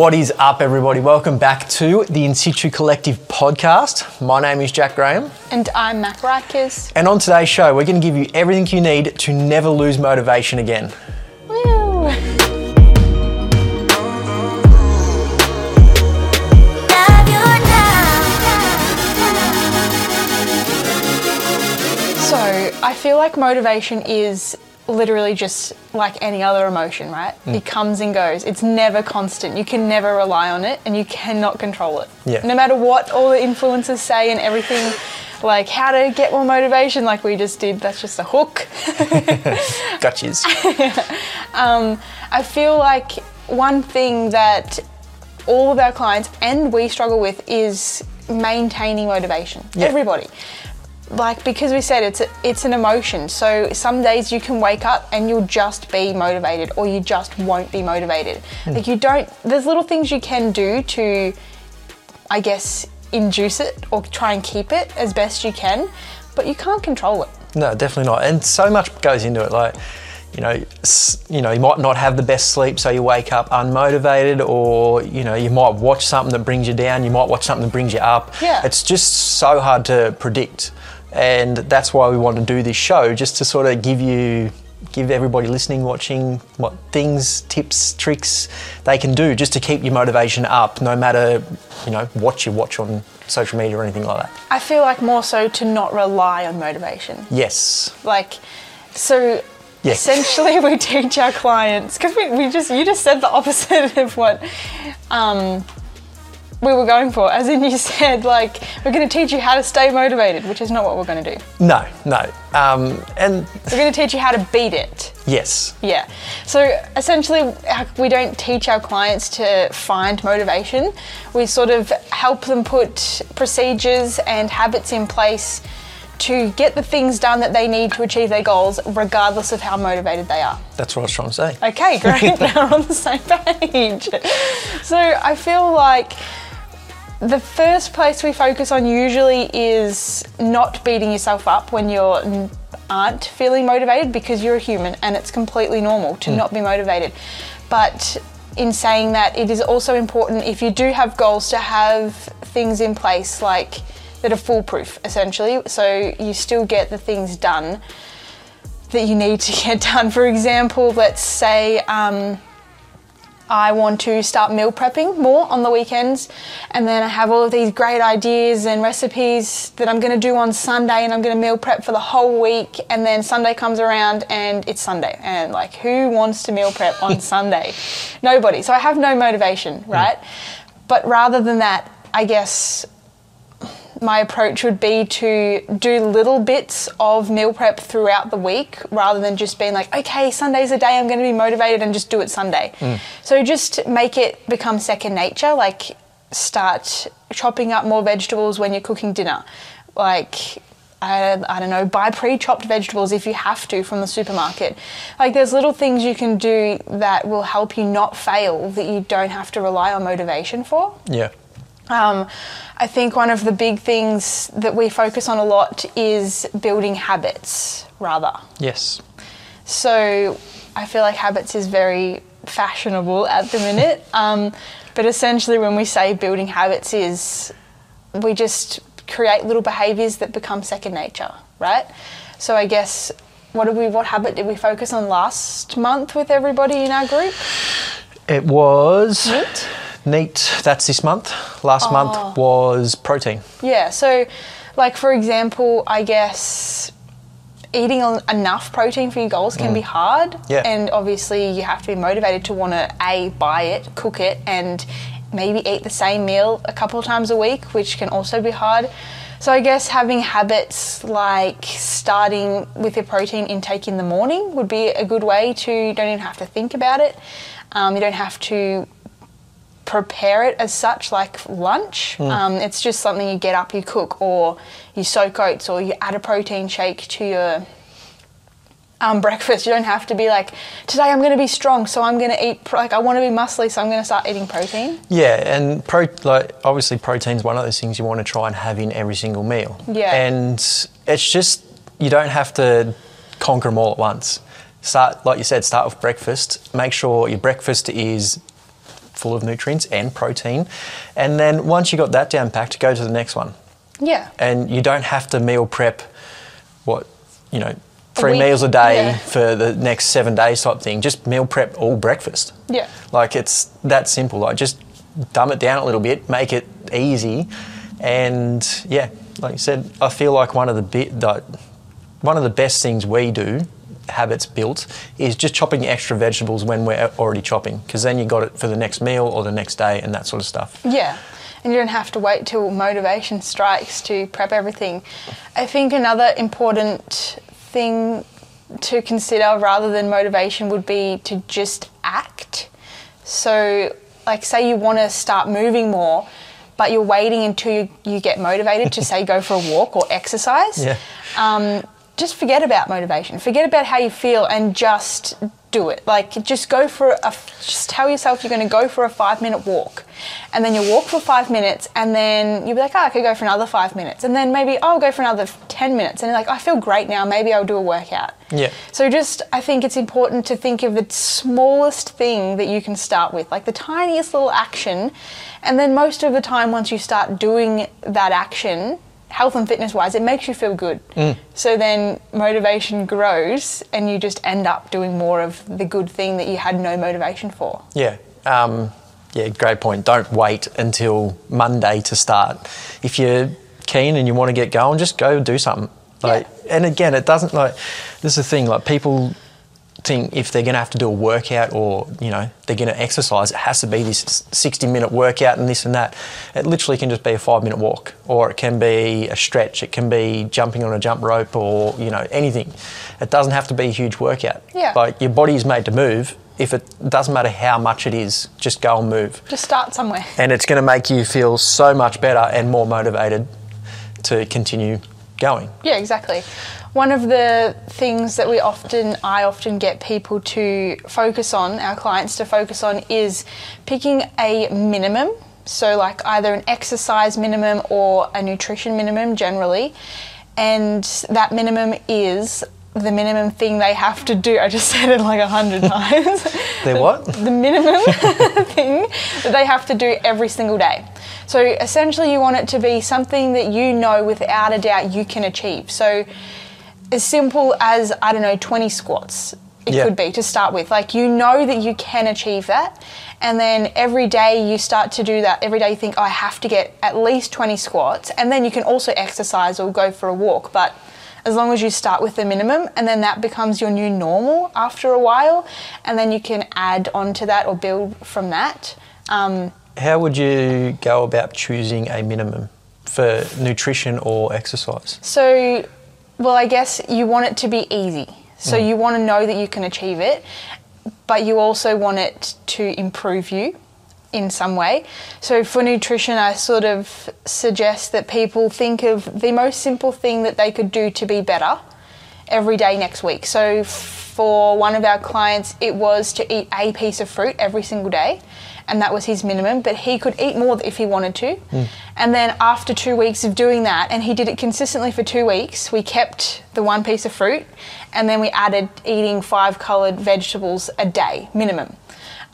What is up, everybody? Welcome back to the In Situ Collective podcast. My name is Jack Graham, And I'm Mack Radkes. and on today's show, we're going to give you everything you need to never lose motivation again. Woo! So I feel like motivation is literally just like any other emotion, right? Hmm. It comes and goes. It's never constant. You can never rely on it and you cannot control it. Yeah. No matter what all the influencers say and everything, like how to get more motivation, like we just did, that's just a hook. Gotchas. Um, I feel like one thing that all of our clients and we struggle with is maintaining motivation. Yeah. Everybody. Like because we said it's a, it's an emotion. So some days you can wake up and you'll just be motivated or you just won't be motivated. Hmm. Like you don't there's little things you can do to I guess induce it or try and keep it as best you can, but you can't control it. No, definitely not. And so much goes into it. Like, you know, you know, you might not have the best sleep, so you wake up unmotivated, or you know, you might watch something that brings you down. You might watch something that brings you up. Yeah. It's just so hard to predict, and that's why we want to do this show, just to sort of give you, give everybody listening, watching, what things, tips, tricks they can do just to keep your motivation up, no matter, you know, what you watch on social media or anything like that. I feel like more so to not rely on motivation. Yes. like so Yeah. essentially we teach our clients because we, we just you just said the opposite of what um, we were going for as in you said like we're going to teach you how to stay motivated which is not what we're going to do No, no. Um, and we're going to teach you how to beat it yes, yeah so essentially we don't teach our clients to find motivation we sort of help them put procedures and habits in place to get the things done that they need to achieve their goals regardless of how motivated they are that's what I was trying to say. Okay, great. now we're on the same page. So I feel like the first place we focus on usually is not beating yourself up when you aren't feeling motivated because you're a human and it's completely normal to not be motivated. But in saying that, it is also important if you do have goals to have things in place like that are foolproof essentially so you still get the things done that you need to get done. For example, let's say um, I want to start meal prepping more on the weekends, and then I have all of these great ideas and recipes that I'm going to do on Sunday, and I'm going to meal prep for the whole week. And then Sunday comes around, and it's Sunday, and like, who wants to meal prep on Sunday? Nobody. So I have no motivation, hmm. right? But rather than that, I guess my approach would be to do little bits of meal prep throughout the week rather than just being like, okay, Sunday's a day I'm going to be motivated and just do it Sunday. Mm. So just make it become second nature, like start chopping up more vegetables when you're cooking dinner. Like, I, I don't know, buy pre chopped vegetables if you have to from the supermarket. Like, there's little things you can do that will help you not fail that you don't have to rely on motivation for. Yeah. Um, I think one of the big things that we focus on a lot is building habits, rather. Yes. So I feel like habits is very fashionable at the minute. Um, but essentially, when we say building habits, is we just create little behaviors that become second nature, right? So I guess what did we what habit did we focus on last month with everybody in our group? It was. Neat. That's this month. Last month was protein. Yeah, so like for example, I guess eating enough protein for your goals can be hard. Yeah. And obviously you have to be motivated to want to a buy it, cook it and maybe eat the same meal a couple of times a week, which can also be hard. So I guess having habits like starting with your protein intake in the morning would be a good way to you don't even have to think about it. Um, you don't have to prepare it as such, like lunch. Um, it's just something you get up, you cook, or you soak oats, or you add a protein shake to your um, breakfast. You don't have to be like, today I'm going to be strong, so I'm going to eat. Like I want to be muscly, so I'm going to start eating protein. Yeah, and pro, like obviously protein's one of those things you want to try and have in every single meal. Yeah. And it's just you don't have to conquer them all at once. Start like you said, start with breakfast. Make sure your breakfast is full of nutrients and protein. And then once you got that down packed, go to the next one. Yeah. And you don't have to meal prep what, you know, three meals a day yeah. for the next seven days type thing. Just meal prep all breakfast. Yeah. Like it's that simple. Like just dumb it down a little bit, make it easy, and yeah, like you said, I feel like one of the bit like, one of the best things we do habits built is just chopping extra vegetables when we're already chopping because then you got it for the next meal or the next day and that sort of stuff. Yeah. And you don't have to wait till motivation strikes to prep everything. I think another important thing to consider rather than motivation would be to just act. So, like, say you want to start moving more, but you're waiting until you, you get motivated to, say, go for a walk or exercise. Yeah. Um, just forget about motivation. Forget about how you feel and just do it. Like, just go for a, just tell yourself you're going to go for a five minute walk. And then you walk for five minutes, and then you'll be like, oh, I could go for another five minutes. And then maybe, oh, I'll go for another 10 minutes. And you're like, I feel great now. Maybe I'll do a workout. Yeah. So just, I think it's important to think of the smallest thing that you can start with, like the tiniest little action. And then most of the time, once you start doing that action, health and fitness wise, it makes you feel good. So then motivation grows and you just end up doing more of the good thing that you had no motivation for. Yeah. Um, yeah, great point. Don't wait until Monday to start. If you're keen and you want to get going, just go do something. Like, and again, it doesn't like. This is the thing. Like people think if they're going to have to do a workout or you know they're going to exercise, it has to be this 60 minute workout and this and that. It literally can just be a five minute walk, or it can be a stretch. It can be jumping on a jump rope, or you know anything. It doesn't have to be a huge workout. Yeah. Like your body is made to move. If it doesn't matter how much it is, just go and move Just start somewhere. and it's going to make you feel so much better and more motivated to continue going. Yeah, exactly. One of the things that we often, I often get people to focus on, our clients to focus on, is picking a minimum. So, like either an exercise minimum or a nutrition minimum generally. And that minimum is the minimum thing they have to do. I just said it like a hundred times. They're what? the minimum thing that they have to do every single day. So essentially, you want it to be something that you know without a doubt you can achieve. So as simple as, I don't know, 20 squats. It Yeah. could be to start with. Like you know that you can achieve that. And then every day you start to do that. Every day you think, oh, I have to get at least 20 squats. And then you can also exercise or go for a walk. But as long as you start with the minimum and then that becomes your new normal after a while, and then you can add on to that or build from that. Um, How would you go about choosing a minimum for nutrition or exercise? So, well, I guess you want it to be easy. So mm. you want to know that you can achieve it, but you also want it to improve you in some way. So for nutrition, I sort of suggest that people think of the most simple thing that they could do to be better every day next week. So for one of our clients, it was to eat a piece of fruit every single day. And that was his minimum, but he could eat more if he wanted to. And then after two weeks of doing that, and he did it consistently for two weeks, we kept the one piece of fruit and then we added eating five coloured vegetables a day minimum.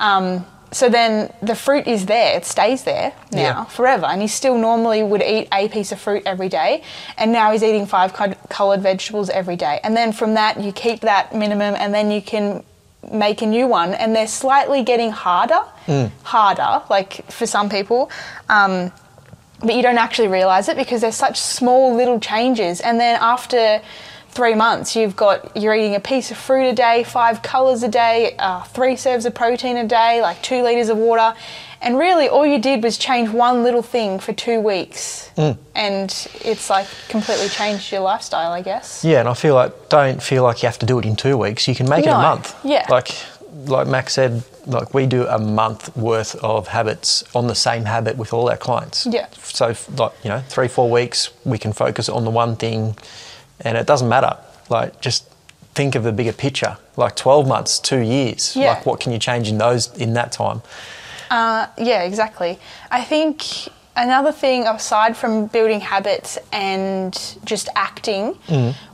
Um, so then the fruit is there, it stays there now Yeah. forever. And he still normally would eat a piece of fruit every day, and now he's eating five co- coloured vegetables every day. And then from that, you keep that minimum, and then you can make a new one. And they're slightly getting harder, harder, like for some people. Um, but you don't actually realize it because there's such small little changes. And then after three months, you've got you're eating a piece of fruit a day, five colors a day, uh, three serves of protein a day, like two liters of water. And really, all you did was change one little thing for two weeks, and it's like completely changed your lifestyle, I guess. Yeah, and I feel like don't feel like you have to do it in two weeks. You can make it a month. yeah. Like like Max said, like we do a month worth of habits on the same habit with all our clients. Yeah. So like you know, three four weeks we can focus on the one thing, and it doesn't matter. Like just think of the bigger picture. Like twelve months, two years. Yeah. Like what can you change in those in that time? Uh, yeah, exactly. I think another thing aside from building habits and just acting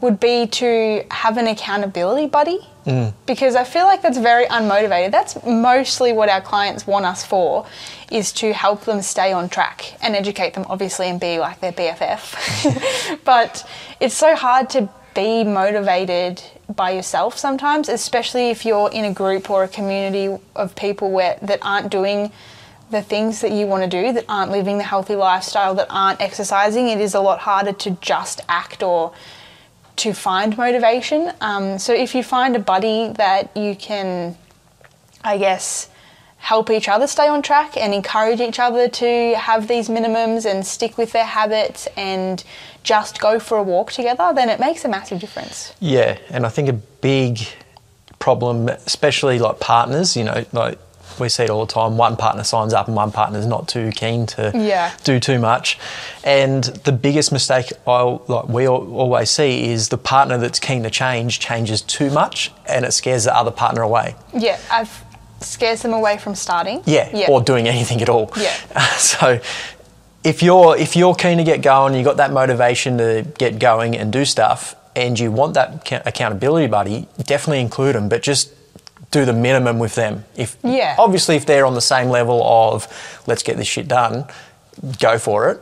would be to have an accountability buddy. Mm. Because I feel like that's very unmotivated. That's mostly what our clients want us for, is to help them stay on track and educate them, obviously, and be like their BFF. but it's so hard to be motivated by yourself sometimes, especially if you're in a group or a community of people where that aren't doing the things that you want to do, that aren't living the healthy lifestyle, that aren't exercising. It is a lot harder to just act or to find motivation. Um, so if you find a buddy that you can, I guess, help each other stay on track and encourage each other to have these minimums and stick with their habits and just go for a walk together, then it makes a massive difference. Yeah, and I think a big problem, especially like partners, you know, like we see it all the time. One partner signs up and one partner's not too keen to Yeah. do too much. And the biggest mistake I like we al- always see is the partner that's keen to change changes too much, and it scares the other partner away. Yeah, I've scares them away from starting. Yeah, Yeah. or doing anything at all. Yeah. so if you're if you're keen to get going, you got that motivation to get going and do stuff, and you want that accountability buddy, definitely include them, but just do the minimum with them. If Yeah. obviously if they're on the same level of let's get this shit done, go for it.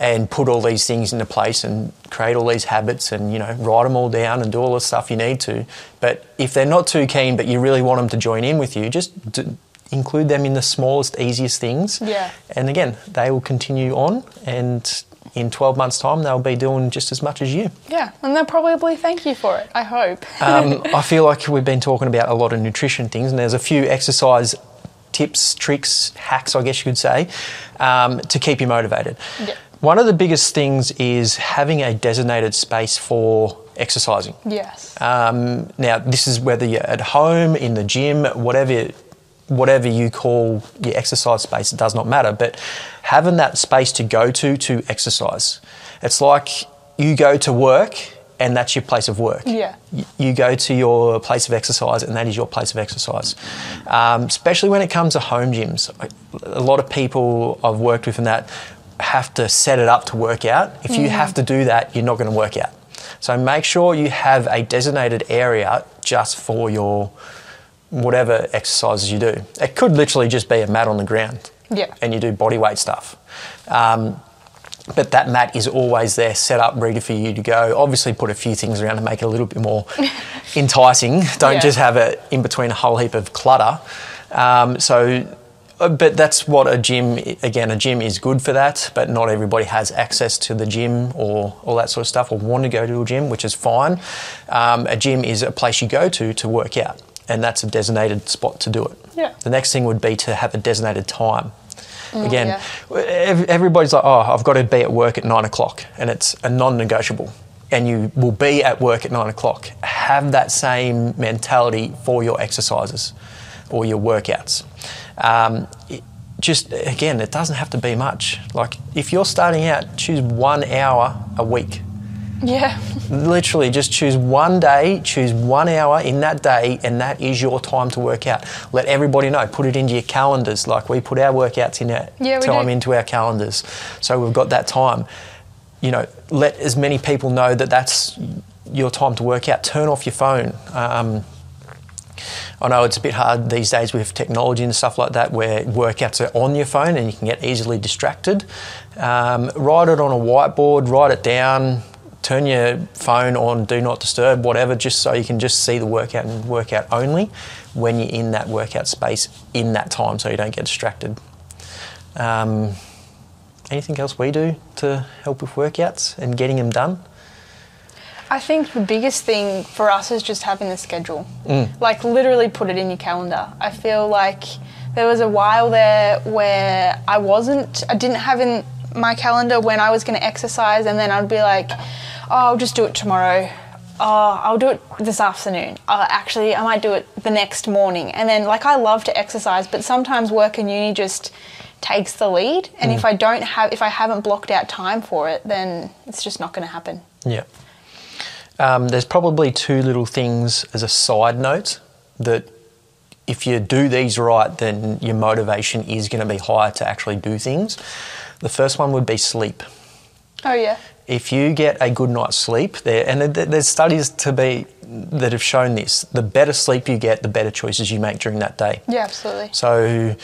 And put all these things into place and create all these habits and you know write them all down and do all the stuff you need to. But if they're not too keen, but you really want them to join in with you, just d- include them in the smallest, easiest things. Yeah. And again, they will continue on, and in 12 months' time, they'll be doing just as much as you. Yeah, and they'll probably thank you for it. I hope. Um, I feel like we've been talking about a lot of nutrition things, and there's a few exercise tips, tricks, hacks, I guess you could say, um, to keep you motivated. Yeah. One of the biggest things is having a designated space for exercising. yes. Um, now, this is whether you're at home, in the gym, whatever, whatever you call your exercise space, it does not matter. But having that space to go to to exercise, it's like you go to work and that's your place of work. Yeah. You go to your place of exercise and that is your place of exercise. Um, especially when it comes to home gyms. a lot of people I've worked with in that have to set it up to work out. If you have to do that, you're not going to work out. So make sure you have a designated area just for your whatever exercises you do. It could literally just be a mat on the ground. Yeah. And you do body weight stuff. Um, but that mat is always there, set up, ready for you to go. Obviously, put a few things around to make it a little bit more enticing. Don't Yeah. just have it in between a whole heap of clutter. Um, so, uh, but that's what a gym, again, a gym is good for that, but not everybody has access to the gym or all that sort of stuff or want to go to a gym, which is fine. Um, a gym is a place you go to to work out, and that's a designated spot to do it. Yeah. The next thing would be to have a designated time. Again, yeah. everybody's like, oh, I've got to be at work at nine o'clock, and it's a non negotiable. And you will be at work at nine o'clock. Have that same mentality for your exercises or your workouts. Um, it- just again, it doesn't have to be much. Like if you're starting out, choose one hour a week. Yeah. Literally, just choose one day, choose one hour in that day, and that is your time to work out. Let everybody know. Put it into your calendars, like we put our workouts in our Yeah, time into our calendars. So we've got that time. You know, let as many people know that that's your time to work out. Turn off your phone. Um, I know it's a bit hard these days with technology and stuff like that, where workouts are on your phone and you can get easily distracted. Um, write it on a whiteboard, write it down, turn your phone on do not disturb, whatever, just so you can just see the workout and workout only when you're in that workout space in that time, so you don't get distracted. Um, anything else we do to help with workouts and getting them done? I think the biggest thing for us is just having the schedule. Like literally put it in your calendar. I feel like there was a while there where I wasn't, I didn't have in my calendar when I was going to exercise, and then I'd be like, oh, I'll just do it tomorrow. Oh, I'll do it this afternoon. Uh, actually, I might do it the next morning. And then, like, I love to exercise, but sometimes work and uni just takes the lead. And if I don't have, if I haven't blocked out time for it, then it's just not going to happen. Yeah. Um, there's probably two little things as a side note that if you do these right, then your motivation is going to be higher to actually do things. The first one would be sleep. Oh yeah. If you get a good night's sleep, there and there's studies to be that have shown this. The better sleep you get, the better choices you make during that day. Yeah, absolutely. So,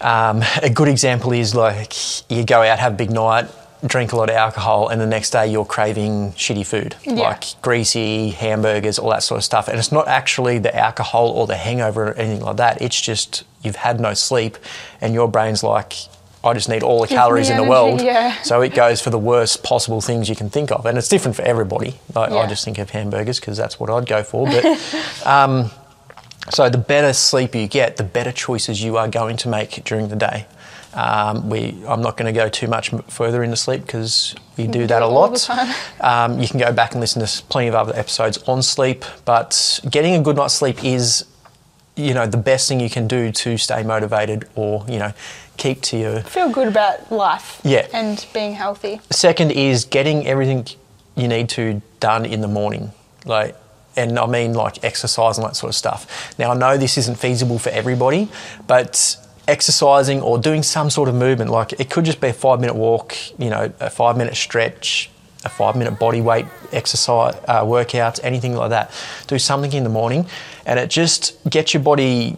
um, a good example is like you go out, have a big night, drink a lot of alcohol, and the next day you're craving shitty food, Yeah. like greasy hamburgers, all that sort of stuff. And it's not actually the alcohol or the hangover or anything like that. It's just you've had no sleep, and your brain's like, I just need all the Give calories in the energy, world. yeah. So it goes for the worst possible things you can think of, and it's different for everybody. I Yeah. just think of hamburgers because that's what I'd go for, but. um, so the better sleep you get, the better choices you are going to make during the day. Um, we, I'm not going to go too much further into sleep because we do that a lot. Um, you can go back and listen to plenty of other episodes on sleep, but getting a good night's sleep is, you know, the best thing you can do to stay motivated or you know, keep to your Feel good about life. Yeah. And being healthy. Second is getting everything you need to done in the morning. Like and I mean like exercise and that sort of stuff. Now I know this isn't feasible for everybody, but exercising or doing some sort of movement, like it could just be a five minute walk, you know, a five minute stretch, a five minute body weight exercise, uh, workouts, anything like that. Do something in the morning and it just gets your body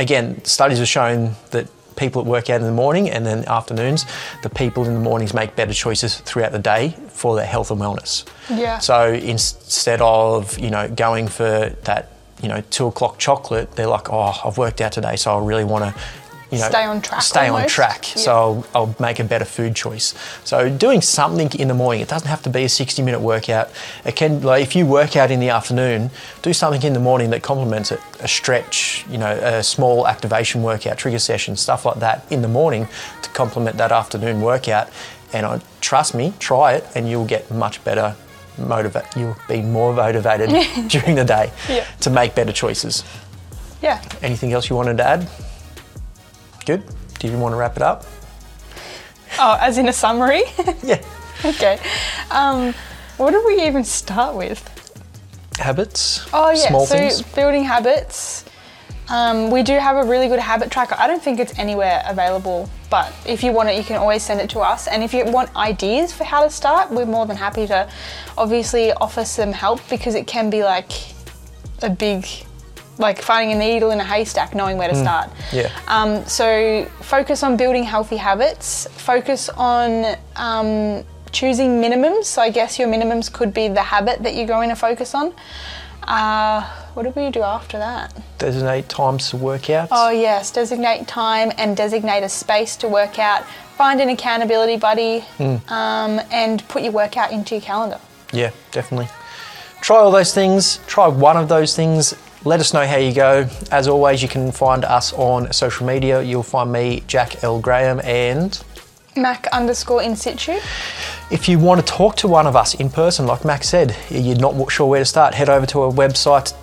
again, studies have shown that people that work out in the morning and then afternoons, the people in the mornings make better choices throughout the day for their health and wellness. Yeah. So instead of you know going for that you know two o'clock chocolate, they're like, oh, I've worked out today, so I really want to. You know, Stay on track Stay on track. Yeah. So I'll, I'll make a better food choice. So doing something in the morning, it doesn't have to be a 60 minute workout. It can, like, if you work out in the afternoon, do something in the morning that complements it. A stretch, you know, a small activation workout, trigger session, stuff like that in the morning to complement that afternoon workout. And I, trust me, try it, and you'll get much better. Motivate. You'll be more motivated during the day Yeah. to make better choices. Yeah. Anything else you wanted to add? Good. Do you want to wrap it up? Oh, as in a summary? Yeah. okay. Um, what did we even start with? Habits. Oh yeah, Small so things. building habits. Um, we do have a really good habit tracker. I don't think it's anywhere available, but if you want it, you can always send it to us. And if you want ideas for how to start, we're more than happy to obviously offer some help because it can be like a big, like finding a needle in a haystack, knowing where to start. yeah. Um, so focus on building healthy habits. Focus on um, choosing minimums. So I guess your minimums could be the habit that you're going to focus on. Uh, what do we do after that? Designate times to work out. Oh yes, designate time and designate a space to work out. Find an accountability buddy um, and put your workout into your calendar. Yeah, definitely. Try all those things. Try one of those things. Let us know how you go. As always, you can find us on social media. You'll find me, Jack L. Graham, and Mack underscore in situ. if you want to talk to one of us in person, like Mack said, you're not sure where to start, head over to our website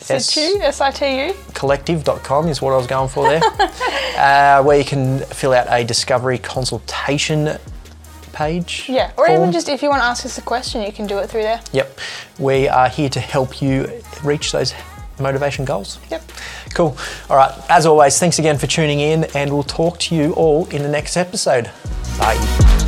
Situ, www.in S-I-T-U. collective.com is what I was going for there, uh, where you can fill out a discovery consultation page. Yeah, or form. even just if you want to ask us a question, you can do it through there. Yep. We are here to help you reach those motivation goals. Yep. Cool. All right. As always, thanks again for tuning in, and we'll talk to you all in the next episode. Bye.